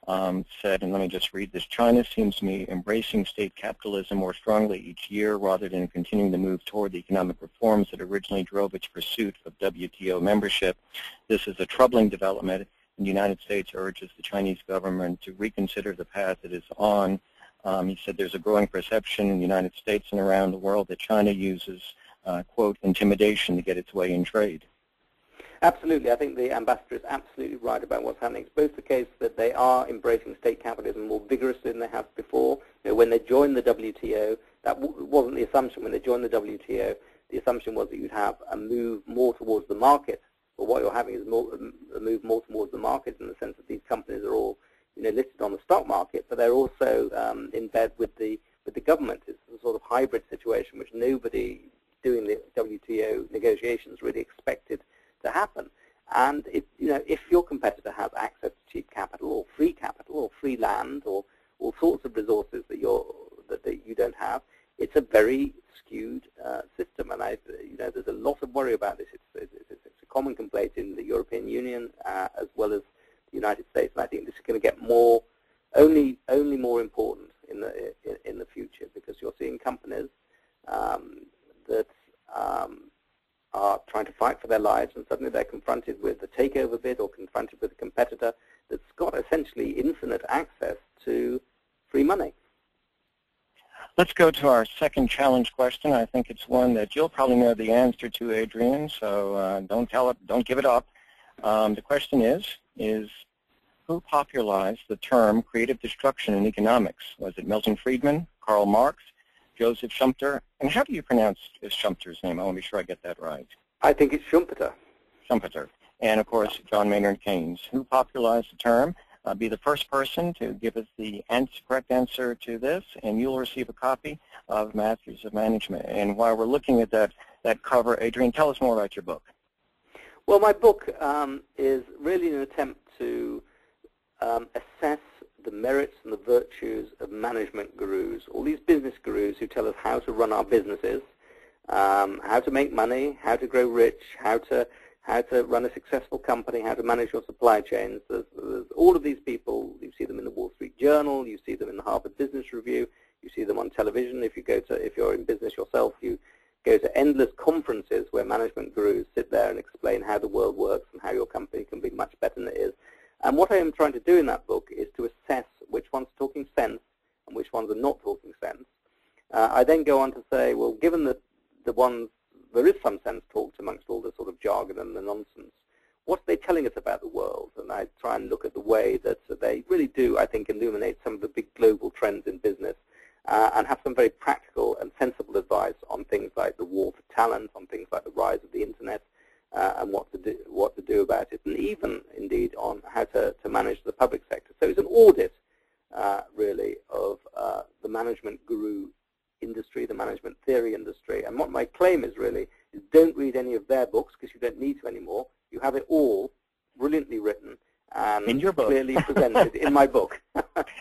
um, said, and let me just read this, China seems to be embracing state capitalism more strongly each year rather than continuing to move toward the economic reforms that originally drove its pursuit of WTO membership. This is a troubling development, and the United States urges the Chinese government to reconsider the path it is on. Um, he said there's a growing perception in the United States and around the world that China uses, uh, quote, intimidation to get its way in trade. Absolutely. I think the ambassador is absolutely right about what's happening. It's both the case that they are embracing state capitalism more vigorously than they have before. You know, when they joined the WTO, that wasn't the assumption. When they joined the WTO, the assumption was that you'd have a move more towards the market. But what you're having is more, a move more towards the market in the sense that these companies are all you know, listed on the stock market, but they're also um, in bed with the with the government. It's a sort of hybrid situation which nobody doing the WTO negotiations really expected to happen. And it, you know, if your competitor has access to cheap capital or free capital or free land or all sorts of resources that, you're, that, that you don't have, it's a very skewed uh, system. And I, you know, there's a lot of worry about this. It's, it's, it's a common complaint in the European Union uh, as well as the United States. And I think this is going to get more, only, only more important in the, in, in the future because you're seeing companies um, that um, are trying to fight for their lives, and suddenly they're confronted with a takeover bid or confronted with a competitor that's got essentially infinite access to free money. Let's go to our second challenge question. I think it's one that you'll probably know the answer to, Adrian, so uh, don't tell it, don't give it up. Um, the question is, is who popularized the term creative destruction in economics? Was it Milton Friedman, Karl Marx, Joseph Schumpeter. And how do you pronounce Schumpeter's name? I want to be sure I get that right. I think it's Schumpeter. Schumpeter. And, of course, John Maynard Keynes, who popularized the term. Uh, be the first person to give us the answer, correct answer to this, and you'll receive a copy of Masters of Management. And while we're looking at that, that cover, Adrian, tell us more about your book. Well, my book um, is really an attempt to um, assess the merits and the virtues of management gurus, all these business gurus who tell us how to run our businesses, um, how to make money, how to grow rich, how to how to run a successful company, how to manage your supply chains. There's, there's all of these people. You see them in the Wall Street Journal. You see them in the Harvard Business Review. You see them on television. If you go to if you're in business yourself, you go to endless conferences where management gurus sit there and explain how the world works and how your company can be much better than it is. And what I am trying to do in that book is to assess which ones are talking sense and which ones are not talking sense. Uh, I then go on to say, well, given that the ones, there is some sense talked amongst all the sort of jargon and the nonsense, what are they telling us about the world? And I try and look at the way that they really do, I think, illuminate some of the big global trends in business uh, and have some very practical and sensible advice on things like the war for talent, on things like the rise of the Internet, uh, and what to do what do about it, and even indeed on how to, to manage the public sector. So it's an audit, uh, really, of uh, the management guru industry, the management theory industry. And what my claim is really is don't read any of their books because you don't need to anymore. You have it all brilliantly written and in your book. clearly presented in my book.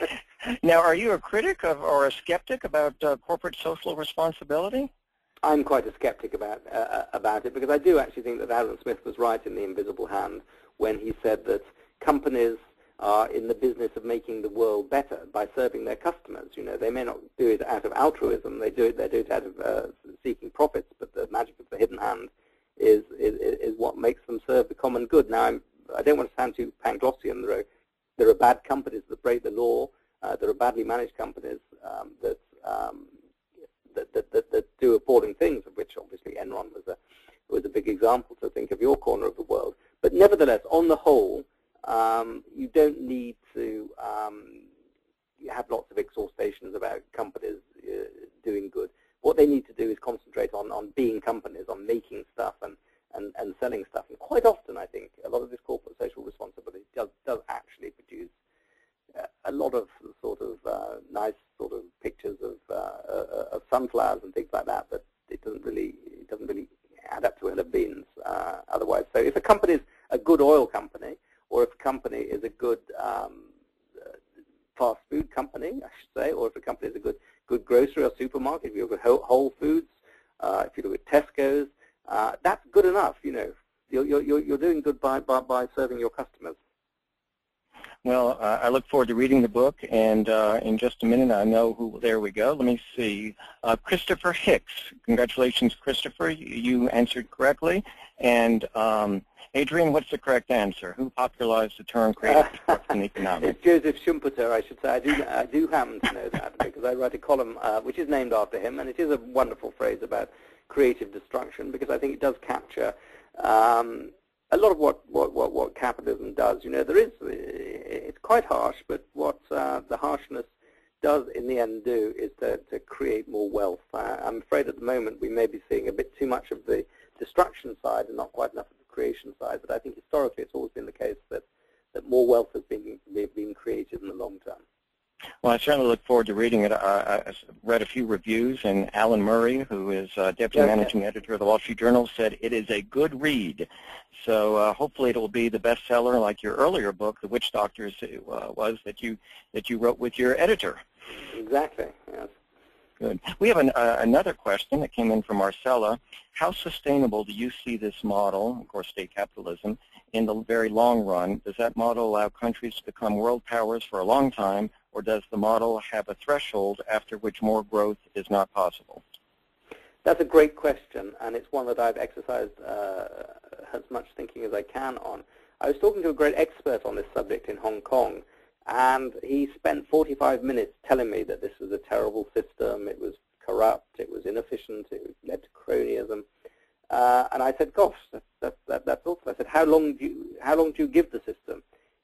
now, are you a critic of or a skeptic about uh, corporate social responsibility? I'm quite a skeptic about uh, uh, about it because I do actually think that Adam Smith was right in The Invisible Hand when he said that companies are in the business of making the world better by serving their customers. You know, they may not do it out of altruism; they do it they do it out of uh, seeking profits. But the magic of the hidden hand is, is is what makes them serve the common good. Now, I'm, I don't want to sound too Panglossian. There are there are bad companies that break the law. Uh, there are badly managed companies um, that um, that, that, that, that do appalling things, of which obviously Enron was a, was a big example to think of your corner of the world. But nevertheless, on the whole, um, you don't need to um, have lots of exhortations about companies uh, doing good. What they need to do is concentrate on, on being companies, on making stuff and, and, and selling stuff. And quite often, I think, a lot of this corporate social responsibility does, does actually produce a lot of sort of uh, nice sort of pictures of, uh, uh of sunflowers and things like that, but it doesn't really it doesn't really add up to a beans uh, otherwise. So if a company is a good oil company, or if a company is a good um, fast food company, I should say, or if a company is a good good grocery or supermarket, if you look at Whole Foods, uh, if you look at Tesco's, uh, that's good enough. You know, you're, you're, you're doing good by, by, by serving your customers. Well, uh, I look forward to reading the book, and uh, in just a minute, I know who. There we go. Let me see. Uh, Christopher Hicks. Congratulations, Christopher. You answered correctly. And um, Adrian, what's the correct answer? Who popularized the term creative destruction economics? It's Joseph Schumpeter, I should say. I do, I do happen to know that because I write a column uh, which is named after him, and it is a wonderful phrase about creative destruction because I think it does capture um, a lot of what, what, what, what capitalism does. You know, there is, it's quite harsh, but what uh, the harshness does in the end do is to, to create more wealth. Uh, I'm afraid at the moment we may be seeing a bit too much of the destruction side and not quite enough of the creation side, but I think historically it's always been the case that, that more wealth has been, been created in the long term. Well, I certainly look forward to reading it. I, I read a few reviews, and Alan Murray, who is uh, deputy okay. managing editor of the Wall Street Journal, said it is a good read. So uh, hopefully it will be the bestseller, like your earlier book, The Witch Doctors, uh, was that you that you wrote with your editor. Exactly. Yes. Good. We have an, uh, another question that came in from Marcella. How sustainable do you see this model, of course, state capitalism, in the very long run? Does that model allow countries to become world powers for a long time, or does the model have a threshold after which more growth is not possible? That's a great question, and it's one that I've exercised uh, as much thinking as I can on. I was talking to a great expert on this subject in Hong Kong, and he spent 45 minutes telling me that this was a terrible system, it was corrupt, it was inefficient, it led to cronyism. Uh, and I said, gosh, that, that, that, that's awful. I said, how long do you, how long do you give the system?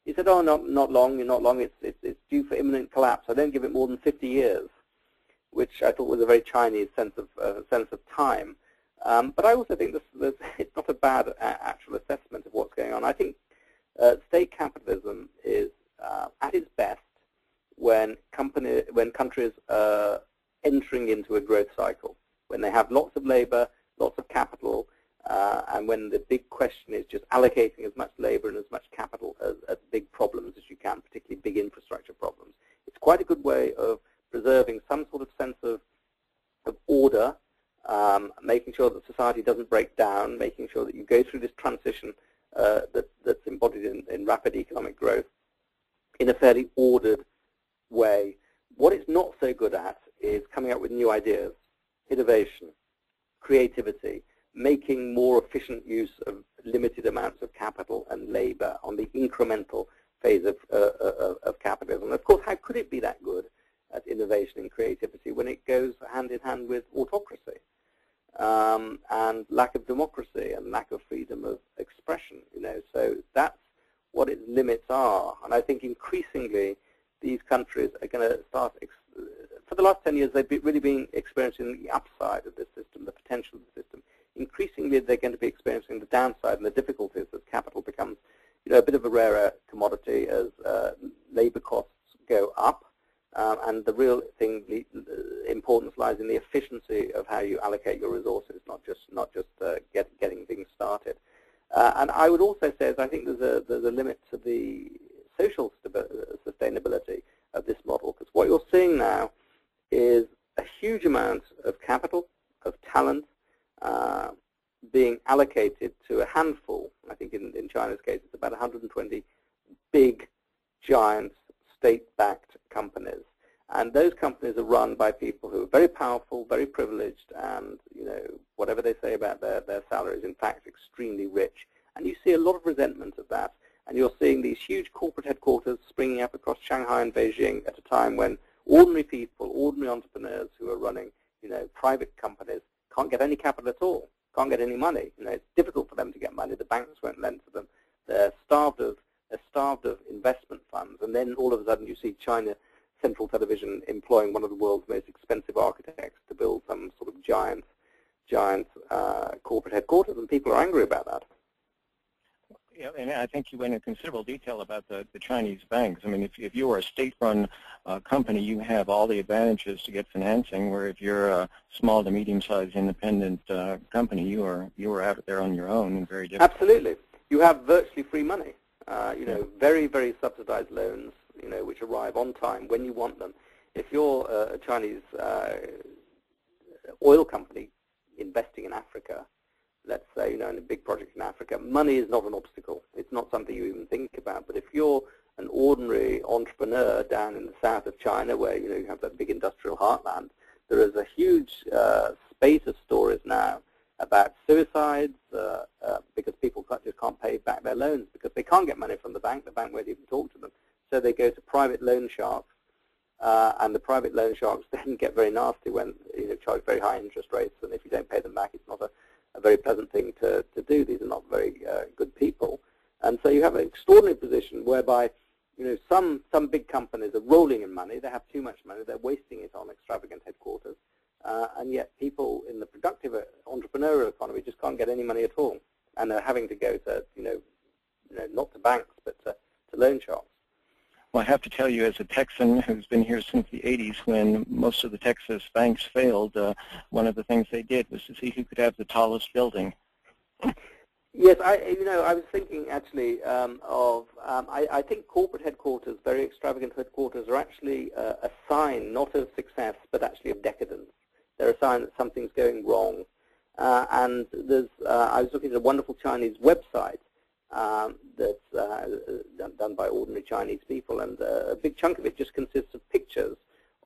He said, oh, not, not long, not long. It's, it's, it's due for imminent collapse. I don't give it more than 50 years, which I thought was a very Chinese sense of, uh, sense of time. Um, but I also think this, this, it's not a bad uh, actual assessment of what's going on. I think uh, state capitalism is uh, at its best when, company, when countries are entering into a growth cycle, when they have lots of labor, lots of capital, uh, and when the big question is just allocating as much labor and as much capital as, as big problems as you can, particularly big infrastructure problems. It's quite a good way of preserving some sort of sense of, of order, um, making sure that society doesn't break down, making sure that you go through this transition uh, that, that's embodied in, in rapid economic growth in a fairly ordered way. What it's not so good at is coming up with new ideas, innovation, creativity, making more efficient use of limited amounts of capital and labor on the incremental phase of, uh, uh, of capitalism. Of course, how could it be that good at innovation and creativity when it goes hand in hand with autocracy um, and lack of democracy and lack of freedom of expression? You know, so that's what its limits are. And I think increasingly these countries are going to start, for the last 10 years, they've really been experiencing the upside of this system, the potential of the system increasingly they're going to be experiencing the downside and the difficulties as capital becomes you know, a bit of a rarer commodity as uh, labor costs go up. Uh, and the real thing, the importance lies in the efficiency of how you allocate your resources, not just not just uh, get, getting things started. Uh, and I would also say, that I think there's a there's a limit to the social sustainability of this model, because what you're seeing now is a huge amount of capital, of talent, uh, being allocated to a handful, I think in, in China's case it's about 120 big, giant, state-backed companies. And those companies are run by people who are very powerful, very privileged, and you know whatever they say about their, their salaries, in fact, extremely rich. And you see a lot of resentment of that. And you're seeing these huge corporate headquarters springing up across Shanghai and Beijing at a time when ordinary people, ordinary entrepreneurs who are running you know, private companies can't get any capital at all, can't get any money. You know, it's difficult for them to get money. The banks won't lend to them. They're starved of They're starved of investment funds. And then all of a sudden you see China Central Television employing one of the world's most expensive architects to build some sort of giant, giant uh, corporate headquarters, and people are angry about that. Yeah, and I think you went into considerable detail about the, the Chinese banks. I mean, if, if you are a state-run uh, company, you have all the advantages to get financing, where if you're a small to medium-sized independent uh, company, you are you are out there on your own and very different. Absolutely. You have virtually free money. Uh, you know, very, very subsidized loans, you know, which arrive on time when you want them. If you're a Chinese uh, oil company investing in Africa, let's say, you know, in a big project in Africa, money is not an obstacle. It's not something you even think about. But if you're an ordinary entrepreneur down in the south of China where, you know, you have that big industrial heartland, there is a huge uh, space of stories now about suicides uh, uh, because people just can't pay back their loans because they can't get money from the bank. The bank won't even talk to them. So they go to private loan sharks, uh, and the private loan sharks then get very nasty when you know charge very high interest rates, and if you don't pay them back, it's not a a very pleasant thing to, to do. These are not very uh, good people. And so you have an extraordinary position whereby you know, some, some big companies are rolling in money. They have too much money. They're wasting it on extravagant headquarters. Uh, and yet people in the productive uh, entrepreneurial economy just can't get any money at all. And they're having to go to, you know, you know not to banks, but to, to loan sharks. Well, I have to tell you, as a Texan who's been here since the 80s, when most of the Texas banks failed, uh, one of the things they did was to see who could have the tallest building. Yes, I, you know, I was thinking actually um, of, um, I, I, think corporate headquarters, very extravagant headquarters, are actually uh, a sign not of success, but actually of decadence. They're a sign that something's going wrong. Uh, and there's, uh, I was looking at a wonderful Chinese website um, that's uh, done by ordinary Chinese people, and a big chunk of it just consists of pictures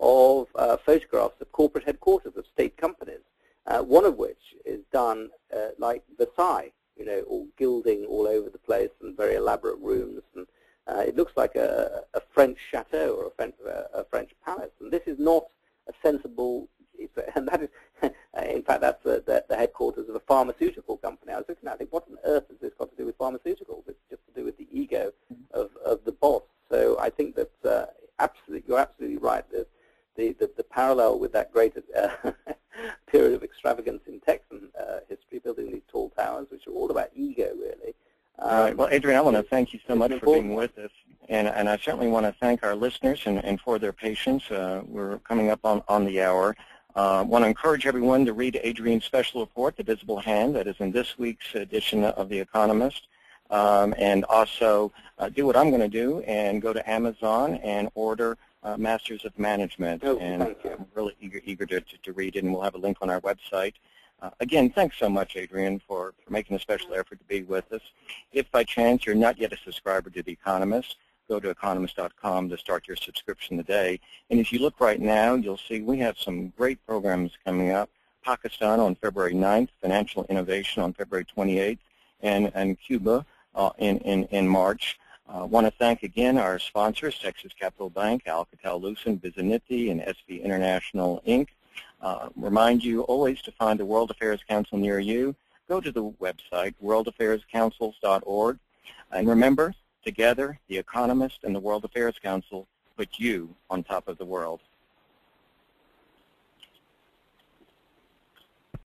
of uh, photographs of corporate headquarters of state companies, uh, one of which is done uh, like Versailles, you know, all gilding all over the place and very elaborate rooms, and uh, it looks like a, a French chateau or a French, a French palace, and this is not a sensible and that is, in fact, that's the, the, the, headquarters of a pharmaceutical company. I was looking at. It, what on earth has this got to do with pharmaceuticals? It's just to do with the ego of, of the boss. So I think that uh, absolutely, you're absolutely right. The, the, the, the parallel with that great uh, period of extravagance in Texan uh, history, building these tall towers, which are all about ego, really. Um, all right. Well, Adrian, I want to thank you so much for being with us. And, and I certainly want to thank our listeners and, and for their patience. Uh, we're coming up on, on the hour. I uh, want to encourage everyone to read Adrian's special report, The Visible Hand, that is in this week's edition of The Economist. Um, and also uh, do what I'm going to do and go to Amazon and order uh, Masters of Management. Oh, and thank you. I'm really eager, eager to, to, to, read it, and we'll have a link on our website. Uh, again, thanks so much, Adrian, for, for making a special effort to be with us. If by chance you're not yet a subscriber to The Economist, go to economist.com to start your subscription today. And if you look right now, you'll see we have some great programs coming up. Pakistan on February 9th, Financial Innovation on February 28th, and, and Cuba uh, in, in, in March. I uh, want to thank again our sponsors, Texas Capital Bank, Alcatel-Lucent, Visinity, and SV International, Inc. Uh, remind you always to find the World Affairs Council near you. Go to the website, worldaffairscouncils.org. And remember, Together, The Economist and the World Affairs Council put you on top of the world.